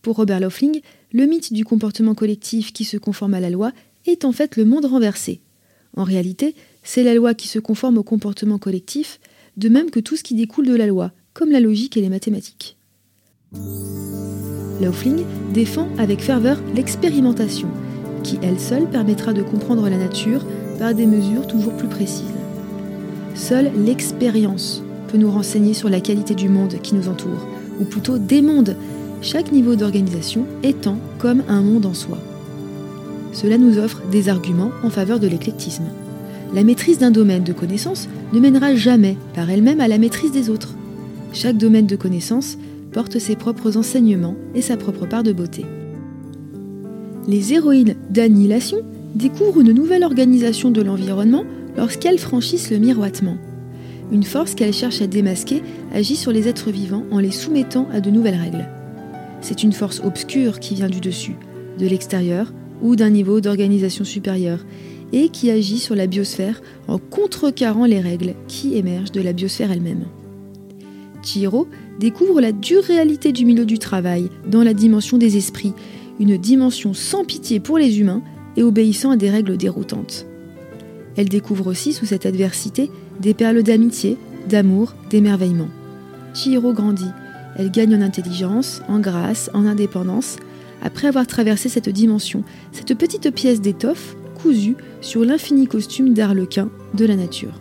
Pour Robert Laufling, le mythe du comportement collectif qui se conforme à la loi est en fait le monde renversé. En réalité, c'est la loi qui se conforme au comportement collectif, de même que tout ce qui découle de la loi, comme la logique et les mathématiques. Laufling défend avec ferveur l'expérimentation, qui elle seule permettra de comprendre la nature par des mesures toujours plus précises. Seule l'expérience peut nous renseigner sur la qualité du monde qui nous entoure, ou plutôt des mondes, chaque niveau d'organisation étant comme un monde en soi. Cela nous offre des arguments en faveur de l'éclectisme. La maîtrise d'un domaine de connaissance ne mènera jamais par elle-même à la maîtrise des autres. Chaque domaine de connaissance porte ses propres enseignements et sa propre part de beauté. Les héroïnes d'annihilation découvrent une nouvelle organisation de l'environnement lorsqu'elles franchissent le miroitement. Une force qu'elles cherchent à démasquer agit sur les êtres vivants en les soumettant à de nouvelles règles. C'est une force obscure qui vient du dessus, de l'extérieur ou d'un niveau d'organisation supérieur, et qui agit sur la biosphère en contrecarrant les règles qui émergent de la biosphère elle-même. Chihiro découvre la dure réalité du milieu du travail dans la dimension des esprits, une dimension sans pitié pour les humains et obéissant à des règles déroutantes. Elle découvre aussi sous cette adversité des perles d'amitié, d'amour, d'émerveillement. Chihiro grandit, elle gagne en intelligence, en grâce, en indépendance, après avoir traversé cette dimension, cette petite pièce d'étoffe cousue sur l'infini costume d'arlequin de la nature.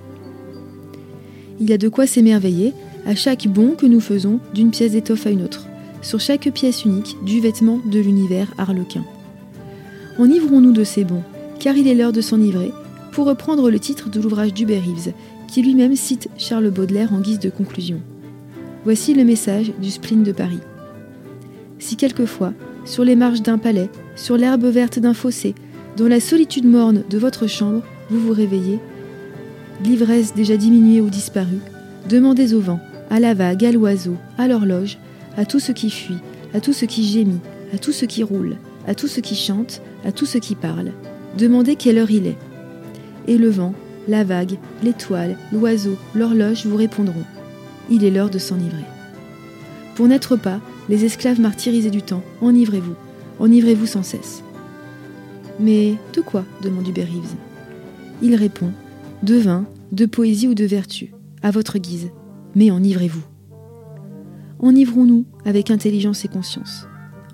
Il y a de quoi s'émerveiller à chaque bond que nous faisons d'une pièce d'étoffe à une autre, sur chaque pièce unique du vêtement de l'univers arlequin. Enivrons-nous de ces bons, car il est l'heure de s'enivrer, pour reprendre le titre de l'ouvrage d'Hubert Reeves, qui lui-même cite Charles Baudelaire en guise de conclusion. Voici le message du spleen de Paris. Si quelquefois, sur les marches d'un palais, sur l'herbe verte d'un fossé, dans la solitude morne de votre chambre, vous vous réveillez, l'ivresse déjà diminuée ou disparue, demandez au vent, à la vague, à l'oiseau, à l'horloge, à tout ce qui fuit, à tout ce qui gémit, à tout ce qui roule, à tout ce qui chante, à tout ce qui parle. Demandez quelle heure il est. Et le vent, la vague, l'étoile, l'oiseau, l'horloge vous répondront. Il est l'heure de s'enivrer. Pour n'être pas les esclaves martyrisés du temps, enivrez-vous, enivrez-vous sans cesse. Mais de quoi demande Hubert. Il répond De vin, de poésie ou de vertu, à votre guise, mais enivrez-vous. enivrons-nous avec intelligence et conscience.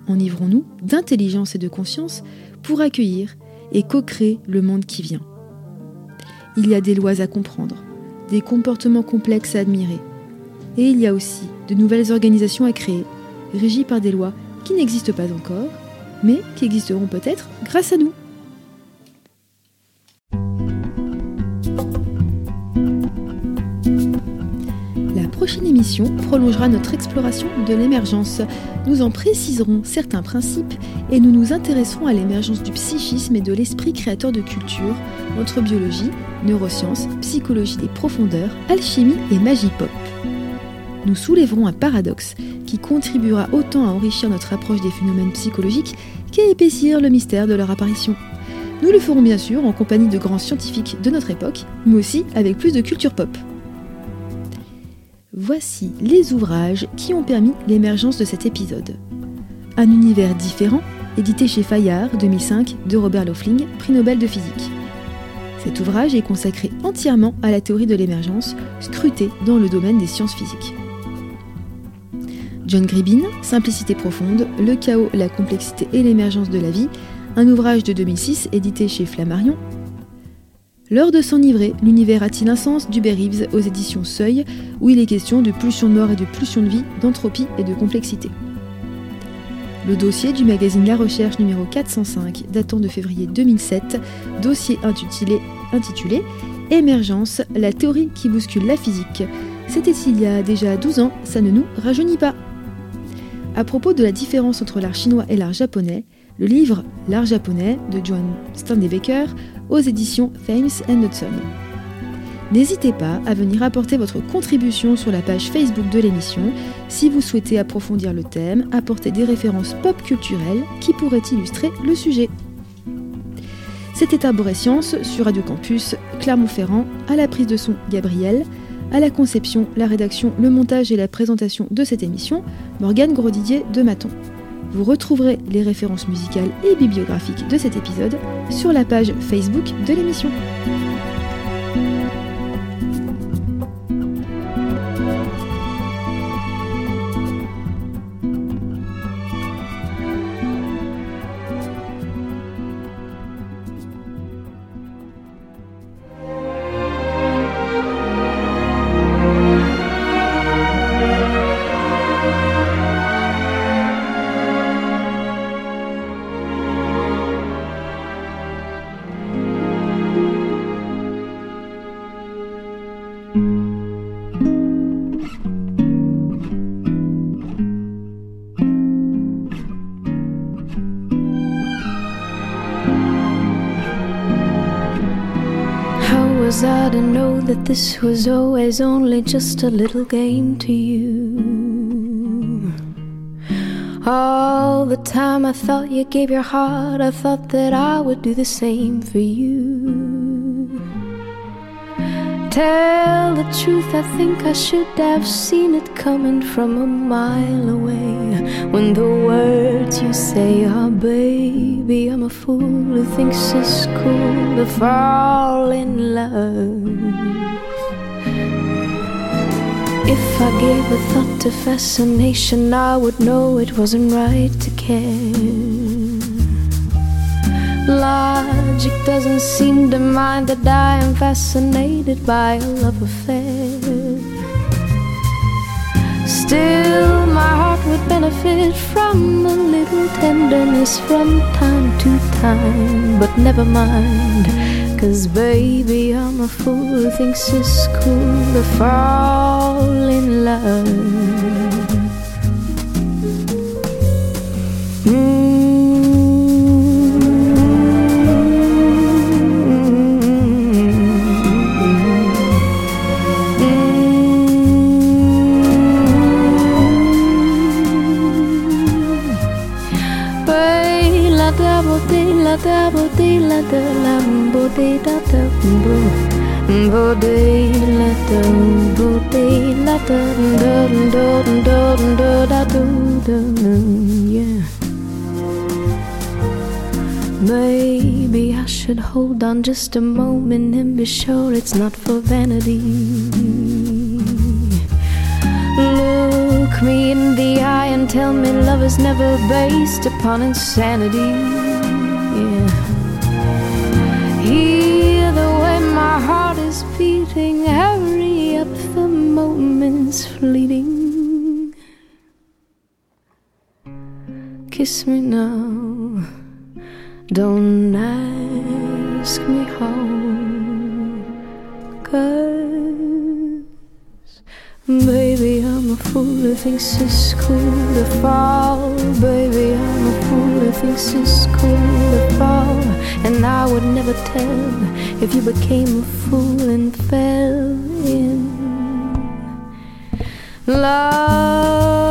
Enivrons-nous d'intelligence et de conscience pour accueillir et co-créer le monde qui vient. Il y a des lois à comprendre, des comportements complexes à admirer, et il y a aussi de nouvelles organisations à créer, régies par des lois qui n'existent pas encore, mais qui existeront peut-être grâce à nous. La prochaine émission prolongera notre exploration de l'émergence. Nous en préciserons certains principes et nous nous intéresserons à l'émergence du psychisme et de l'esprit créateur de culture entre biologie, neurosciences, psychologie des profondeurs, alchimie et magie pop. Nous soulèverons un paradoxe qui contribuera autant à enrichir notre approche des phénomènes psychologiques qu'à épaissir le mystère de leur apparition. Nous le ferons bien sûr en compagnie de grands scientifiques de notre époque, mais aussi avec plus de culture pop. Voici les ouvrages qui ont permis l'émergence de cet épisode. Un univers différent, édité chez Fayard 2005 de Robert Laughlin, prix Nobel de physique. Cet ouvrage est consacré entièrement à la théorie de l'émergence, scrutée dans le domaine des sciences physiques. John Gribin, Simplicité profonde, Le chaos, la complexité et l'émergence de la vie, un ouvrage de 2006 édité chez Flammarion. L'heure de s'enivrer, l'univers a-t-il un sens d'Hubert Reeves aux éditions Seuil, où il est question de pulsion de mort et de pulsion de vie, d'entropie et de complexité. Le dossier du magazine La Recherche numéro 405, datant de février 2007, dossier intitulé, intitulé Émergence, la théorie qui bouscule la physique. C'était il y a déjà 12 ans, ça ne nous rajeunit pas. À propos de la différence entre l'art chinois et l'art japonais, le livre L'art japonais de John Stanley Baker aux éditions Thames Hudson. N'hésitez pas à venir apporter votre contribution sur la page Facebook de l'émission si vous souhaitez approfondir le thème, apporter des références pop culturelles qui pourraient illustrer le sujet. C'était Arborescience sur Radio Campus Clermont-Ferrand à la prise de son Gabriel, à la conception, la rédaction, le montage et la présentation de cette émission, Morgane Grosdidier de Maton. Vous retrouverez les références musicales et bibliographiques de cet épisode sur la page Facebook de l'émission. This was always only just a little game to you? All the time I thought you gave your heart, I thought that I would do the same for you. Tell the truth, I think I should have seen it coming from a mile away. When the words you say are, baby, I'm a fool who thinks it's cool to fall in love. If I gave a thought to fascination, I would know it wasn't right to care. Logic doesn't seem to mind that I am fascinated by a love affair. Still, my heart would benefit from a little tenderness from time to time. But never mind, cause baby, I'm a fool who thinks it's cool to fall in love. La da bo de la da la bo de da da bo bo de la da bo de la da da da da da da da da Maybe I should hold on just a moment and be sure it's not for vanity. Look me in the eye and tell me love is never based upon insanity. Beating, hurry up, the moment's fleeting. Kiss me now, don't ask me how. Baby, I'm a fool who thinks it's cool to fall. Baby, I'm a fool who thinks it's cool to fall. And I would never tell if you became a fool and fell in love.